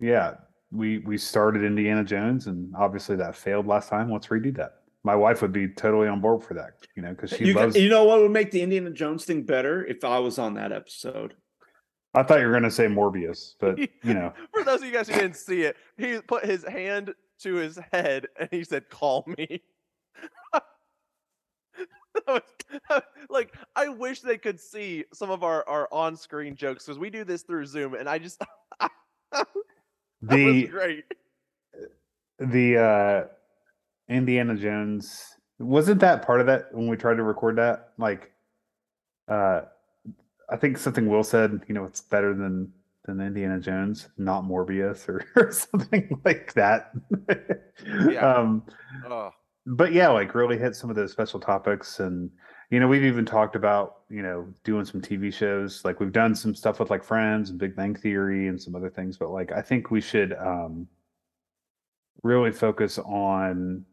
Yeah, we we started Indiana Jones and obviously that failed last time. Let's redo that. My wife would be totally on board for that, you know, because she You, loves you know what would make the Indiana Jones thing better if I was on that episode. I thought you were gonna say Morbius, but [LAUGHS] you know, For those of you guys who didn't see it, he put his hand to his head and he said, "Call me." [LAUGHS] Was- like I wish they could see some of our our on-screen jokes because we do this through Zoom, and I just [LAUGHS] that was the great. the uh Indiana Jones wasn't that part of that when we tried to record that? Like uh I think something Will said, you know, it's better than than Indiana Jones, not Morbius or, [LAUGHS] or something like that. Yeah. Um Oh, but yeah, like really hit some of those special topics and you know, we've even talked about, you know, doing some TV shows. Like we've done some stuff with like Friends and Big Bang Theory and some other things, but like I think we should um really focus on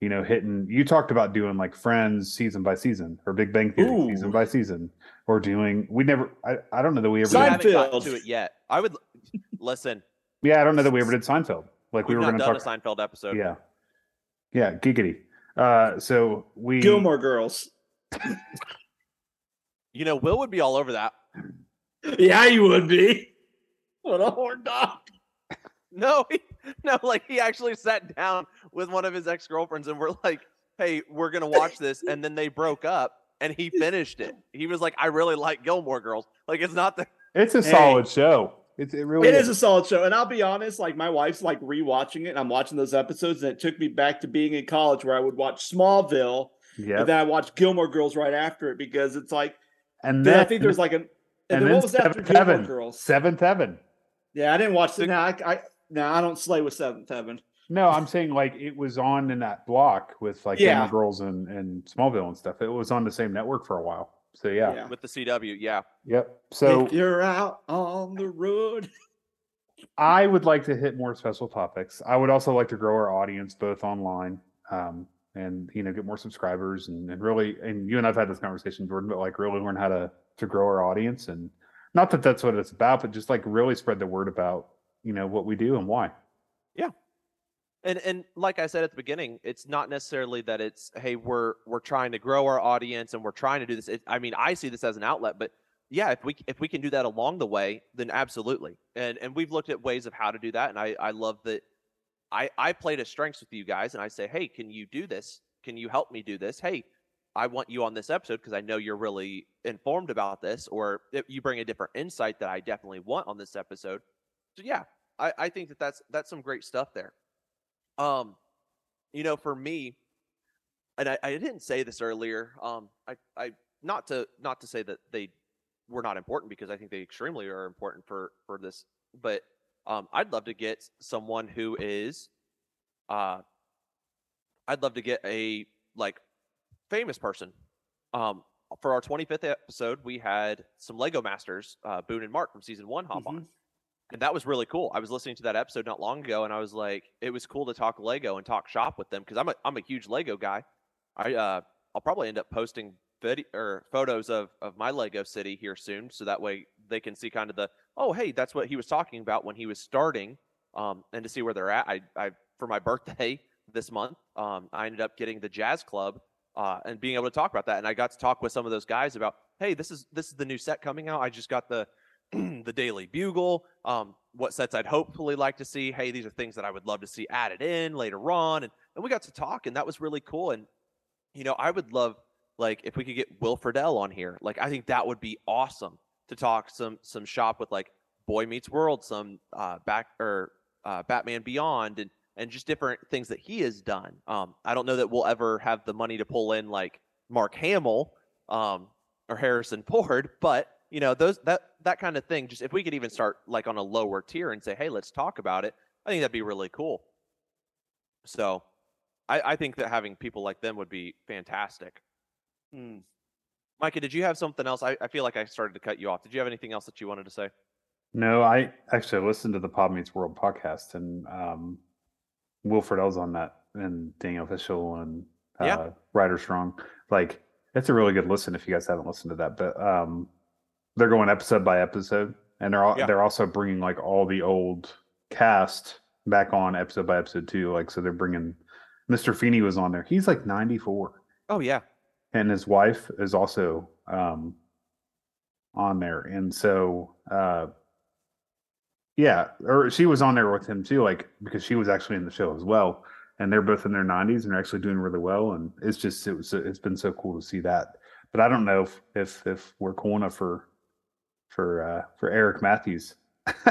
you know, hitting you talked about doing like Friends season by season or Big Bang Theory season by season or doing we never I, I don't know that we ever we did, haven't Seinfeld. to it yet. I would listen. yeah, I don't know that we ever did Seinfeld. Like we We've were gonna done talk a Seinfeld episode. Yeah. Yeah, giggity. Uh so we Gilmore Girls. You know, Will would be all over that. Yeah, you would be. What a horn dog. No, he, [LAUGHS] no, like he actually sat down with one of his ex girlfriends and we're like, "Hey, we're gonna watch this," and then they broke up, and he finished it. He was like, "I really like Gilmore Girls." Like it's not the [LAUGHS] It's a Hey. solid show. It's it really It is a solid show. And I'll be honest, like my wife's like rewatching it and I'm watching those episodes, and it took me back to being in college where I would watch Smallville yeah. and then I watched Gilmore Girls right after it because it's like And then then I think there's like an and, and then then what was after Seventh Gilmore Heaven. Girls? Seventh Heaven. Yeah, I didn't watch it. Now I, I now I don't slay with Seventh Heaven. No, I'm saying like it was on in that block with like Yeah. Gilmore Girls and, and Smallville and stuff. It was on the same network for a while. So yeah. Yeah. with the CW. Yeah, Yep. So if you're out on the road. [LAUGHS] I would like to hit more special topics. I would also like to grow our audience both online um, and you know get more subscribers and, and really and you and I've had this conversation, Jordan, but like really learn how to to grow our audience and not that that's what it's about, but just like really spread the word about you know what we do and why. Yeah. And and like I said at the beginning, it's not necessarily that it's hey we're we're trying to grow our audience and we're trying to do this. It, I mean, I see this as an outlet, but yeah, if we if we can do that along the way, then absolutely. And and we've looked at ways of how to do that, and I I love that. I I play to strengths with you guys, and I say, hey, can you do this? Can you help me do this? Hey, I want you on this episode because I know you're really informed about this, or you bring a different insight that I definitely want on this episode. So yeah, I I think that that's that's some great stuff there. Um, you know, for me, and I, I didn't say this earlier. Um, I I not to not to say that they were not important because I think they extremely are important for for this. But um, I'd love to get someone who is, uh, I'd love to get a like famous person. Um, for our 25th episode, we had some Lego Masters, uh, Boone and Mark from season one hop mm-hmm. on. And that was really cool. I was listening to that episode not long ago, and I was like, it was cool to talk Lego and talk shop with them because I'm a I'm a huge Lego guy. I uh, I'll probably end up posting video or photos of of my Lego city here soon, so that way they can see kind of the oh hey that's what he was talking about when he was starting, um, and to see where they're at. I I for my [LAUGHS] birthday this month, um, I ended up getting the Jazz Club uh, and being able to talk about that, and I got to talk with some of those guys about hey this is this is the new set coming out. I just got the [CLEARS THROAT] the Daily Bugle, um, what sets I'd hopefully like to see. Hey, these are things that I would love to see added in later on, and and we got to talk, and that was really cool. And you know, I would love like if we could get Will Friedle on here, like I think that would be awesome to talk some some shop with like Boy Meets World, some uh, back or uh, Batman Beyond, and and just different things that he has done. Um, I don't know that we'll ever have the money to pull in like Mark Hamill um, or Harrison Ford, [LAUGHS] but you know those that that kind of thing. Just if we could even start like on a lower tier and say, hey, let's talk about it. I think that'd be really cool. So, I, I think that having people like them would be fantastic. Hmm. Micah, did you have something else? I, I feel like I started to cut you off. Did you have anything else that you wanted to say? No, I actually listened to the Pod Meets World podcast, and um, Will Friedle's on that, and Danielle Fishel and uh, yeah. Ryder Strong. Like, it's a really good listen if you guys haven't listened to that. But um, they're going episode by episode, and they're all, yeah. they're also bringing like all the old cast back on episode by episode too. Like, so they're bringing Mr. Feeney was on there. He's like ninety four. Oh yeah, and his wife is also um, on there, and so uh, yeah, or she was on there with him too, like because she was actually in the show as well, and they're both in their 90s and they're actually doing really well, and it's just it was it's been so cool to see that. But I don't know if if, if we're cool enough for for uh, for Eric Matthews. [LAUGHS]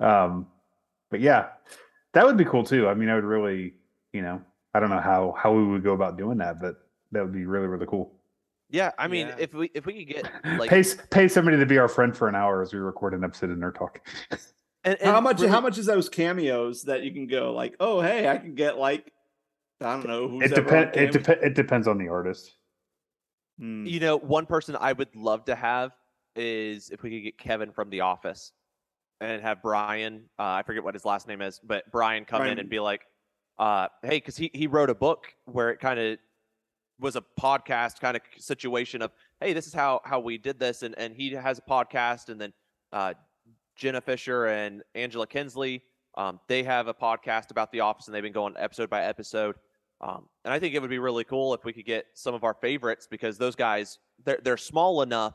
um, but yeah, that would be cool too. I mean, I would really, you know, I don't know how how we would go about doing that, but that would be really really cool. Yeah, I mean, yeah. if we if we could get like pay pay somebody to be our friend for an hour as we record an episode in their talk. and, and how much? Really, how much is those cameos that you can go like? Oh, hey, I can get like I don't know. Who's it depends. It depends. It depends on the artist. Hmm. You know, one person I would love to have is if we could get Kevin from The Office and have Brian. Uh, I forget what his last name is, but Brian come Brian. in and be like, uh, "Hey," because he he wrote a book where it kind of was a podcast kind of situation of, hey, this is how how we did this, and and he has a podcast, and then uh, Jenna Fischer and Angela Kinsey, um, they have a podcast about The Office, and they've been going episode by episode. Um, and I think it would be really cool if we could get some of our favorites because those guys they're they're small enough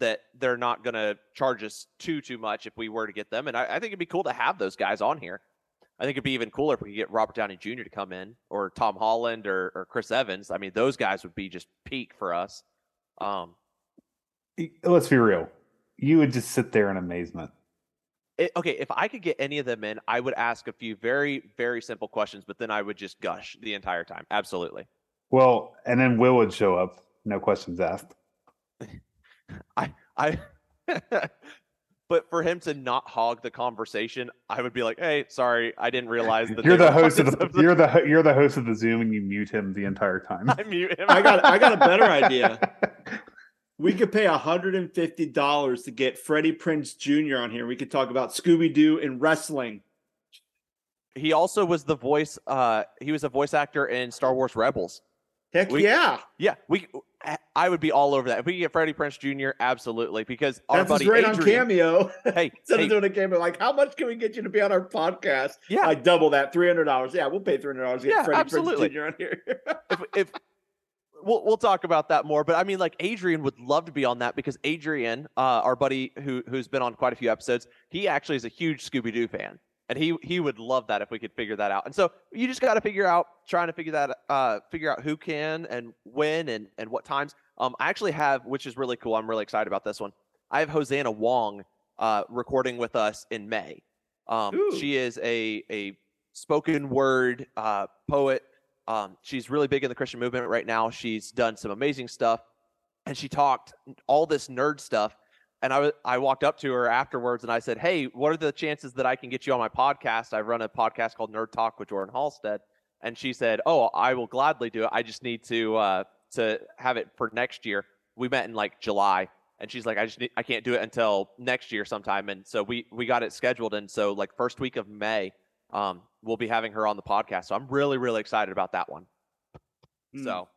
that they're not going to charge us too too much if we were to get them. And I, I, think it'd be cool to have those guys on here. I think it'd be even cooler if we could get Robert Downey Jr. to come in or Tom Holland or, or Chris Evans. I mean, those guys would be just peak for us. Um, Let's be real. You would just sit there in amazement. It, okay, if I could get any of them in, I would ask a few very, very simple questions, but then I would just gush the entire time. Absolutely. Well, and then Will would show up, no questions asked. [LAUGHS] I, I, [LAUGHS] but for him to not hog the conversation, I would be like, "Hey, sorry, I didn't realize that you're the host of the, of the, you're the you're the host of the Zoom, and you mute him the entire [LAUGHS] time." I mute him. I got I got a better idea. [LAUGHS] We could pay $150 to get Freddie Prinze Jr. on here. We could talk about Scooby Doo and wrestling. He also was the voice. Uh, he was a voice actor in Star Wars Rebels. Heck We- yeah. Yeah, we. I would be all over that if we could get Freddie Prinze Jr. Absolutely, because our That's buddy his rate on Adrian. Cameo. [LAUGHS] Hey, Instead hey, of doing a cameo, like, how much can we get you to be on our podcast? yeah, I double that, three hundred dollars. Yeah, we'll pay three hundred dollars to get Yeah, Freddie absolutely. Prinze Jr. on here. [LAUGHS] if, if we'll we'll talk about that more, but I mean, like Adrian would love to be on that because Adrian, uh, our buddy who who's been on quite a few episodes, he actually is a huge Scooby Doo fan, and he he would love that if we could figure that out. And so you just got to figure out trying to figure that uh figure out who can and when and and what times. Um, I actually have, which is really cool. I'm really excited about this one. I have Hosanna Wong uh recording with us in May. Um, she is a a spoken word uh, poet. Um, she's really big in the Christian movement right now. She's done some amazing stuff, and she talked all this nerd stuff. And I I walked up to her afterwards and I said, "Hey, what are the chances that I can get you on my podcast? I run a podcast called Nerd Talk with Jordan Halstead." And she said, "Oh, I will gladly do it. I just need to uh, to have it for next year." We met in like July, and she's like, "I just need, I can't do it until next year sometime." And so we we got it scheduled, and so like first week of May, um, we'll be having her on the podcast. So I'm really really excited about that one. Hmm. So,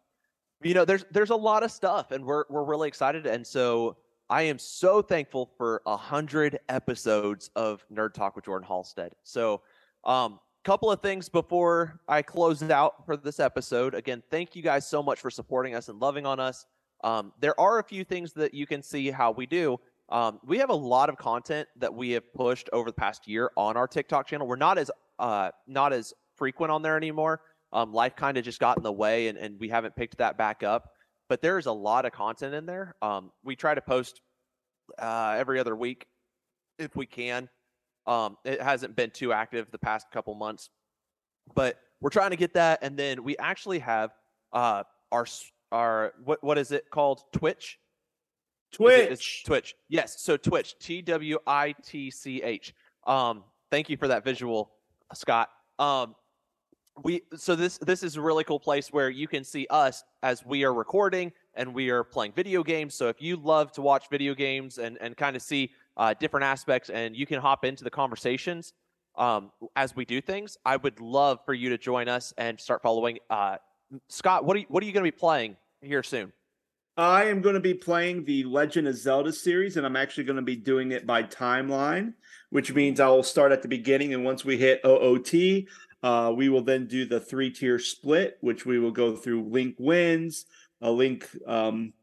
you know, there's there's a lot of stuff, and we're we're really excited. And so I am so thankful for a hundred episodes of Nerd Talk with Jordan Halstead. So, um, couple of things before I close out for this episode. Again, thank you guys so much for supporting us and loving on us. Um, there are a few things that you can see how we do. Um, we have a lot of content that we have pushed over the past year on our TikTok channel. We're not as uh, not as frequent on there anymore. Um, life kind of just got in the way, and, and we haven't picked that back up. But there's a lot of content in there. Um, we try to post uh, every other week if we can. Um, it hasn't been too active the past couple months, but we're trying to get that. And then we actually have uh, our our what what is it called? Twitch. Is it- is Twitch. Twitch. Yes. So Twitch. T W I T C H. Um, thank you for that visual, Scott. Um, we so this this is a really cool place where you can see us as we are recording and we are playing video games. So if you love to watch video games and and kind of see uh, different aspects and you can hop into the conversations um, as we do things, I would love for you to join us and start following. Uh, Scott, what are you, what are you going to be playing here soon? I am going to be playing the Legend of Zelda series, and I'm actually going to be doing it by timeline, which means I will start at the beginning, and once we hit OOT, uh, we will then do the three tier split, which we will go through. Link wins, a Link, um,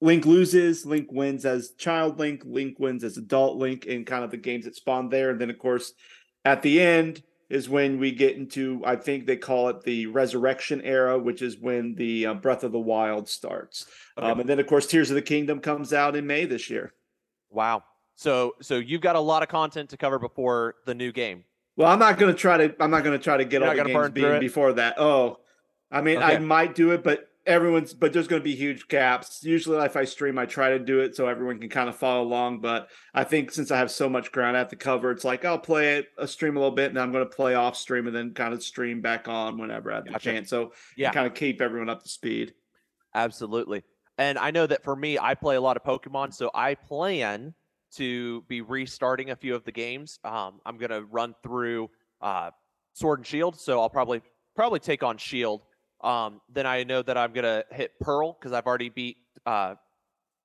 Link loses, Link wins as child Link, Link wins as adult Link, and kind of the games that spawn there, and then of course, at the end is when we get into I think they call it the resurrection era, which is when the uh, Breath of the Wild starts. Okay. Um, and then of course Tears of the Kingdom comes out in May this year. Wow. So so you've got a lot of content to cover before the new game. Well, I'm not going to try to. I'm not going to try to get You're all the games being before that. Oh, I mean, I might do it, but everyone's. But there's going to be huge gaps. Usually, if I stream, I try to do it so everyone can kind of follow along. But I think since I have so much ground I have to cover, it's like I'll play it, a stream a little bit, and then I'm going to play off stream and then kind of stream back on whenever I have the chance. So Yeah. kind of keep everyone up to speed. Absolutely. And I know that for me, I play a lot of Pokemon, so I plan to be restarting a few of the games. Um, I'm gonna run through uh, Sword and Shield, so I'll probably probably take on Shield. Um, then I know that I'm gonna hit Pearl because I've already beat uh,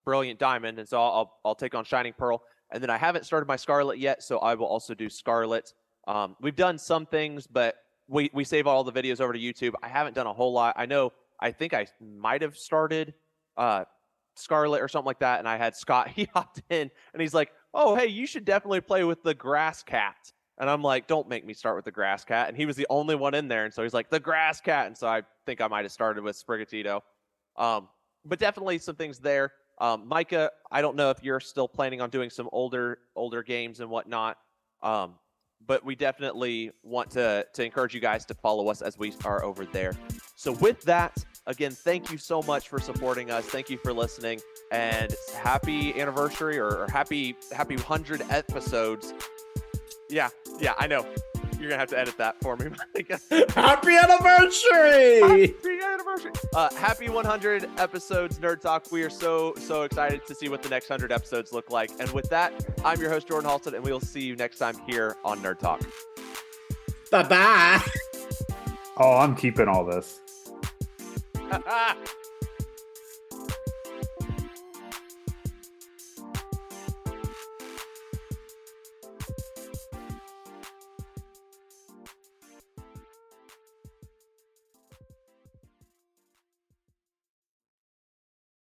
Brilliant Diamond, and so I'll, I'll take on Shining Pearl. And then I haven't started my Scarlet yet, so I will also do Scarlet. Um, we've done some things, but we we save all the videos over to YouTube. I haven't done a whole lot. I know I think I might have started uh, Scarlet or something like that, and I had Scott. [LAUGHS] He hopped in and he's like, "Oh, hey, you should definitely play with the Grass Cat." And I'm like, "Don't make me start with the Grass Cat." And he was the only one in there, and so he's like, "The Grass Cat," and so I think I might have started with Sprigatito. Um, but definitely some things there. Um, Micah, I don't know if you're still planning on doing some older older games and whatnot. Um, but we definitely want to to encourage you guys to follow us as we are over there. So with that, again, thank you so much for supporting us. Thank you for listening, and happy anniversary or, or happy happy hundred episodes. Yeah, yeah, I know. You're gonna have to edit that for me, [LAUGHS] Micah. Happy anniversary! Happy anniversary! Uh, happy 100 episodes, Nerd Talk. We are so so excited to see what the next 100 episodes look like. And with that, I'm your host Jordan Halstead, and we will see you next time here on Nerd Talk. Bye bye. Oh, I'm keeping all this. [LAUGHS]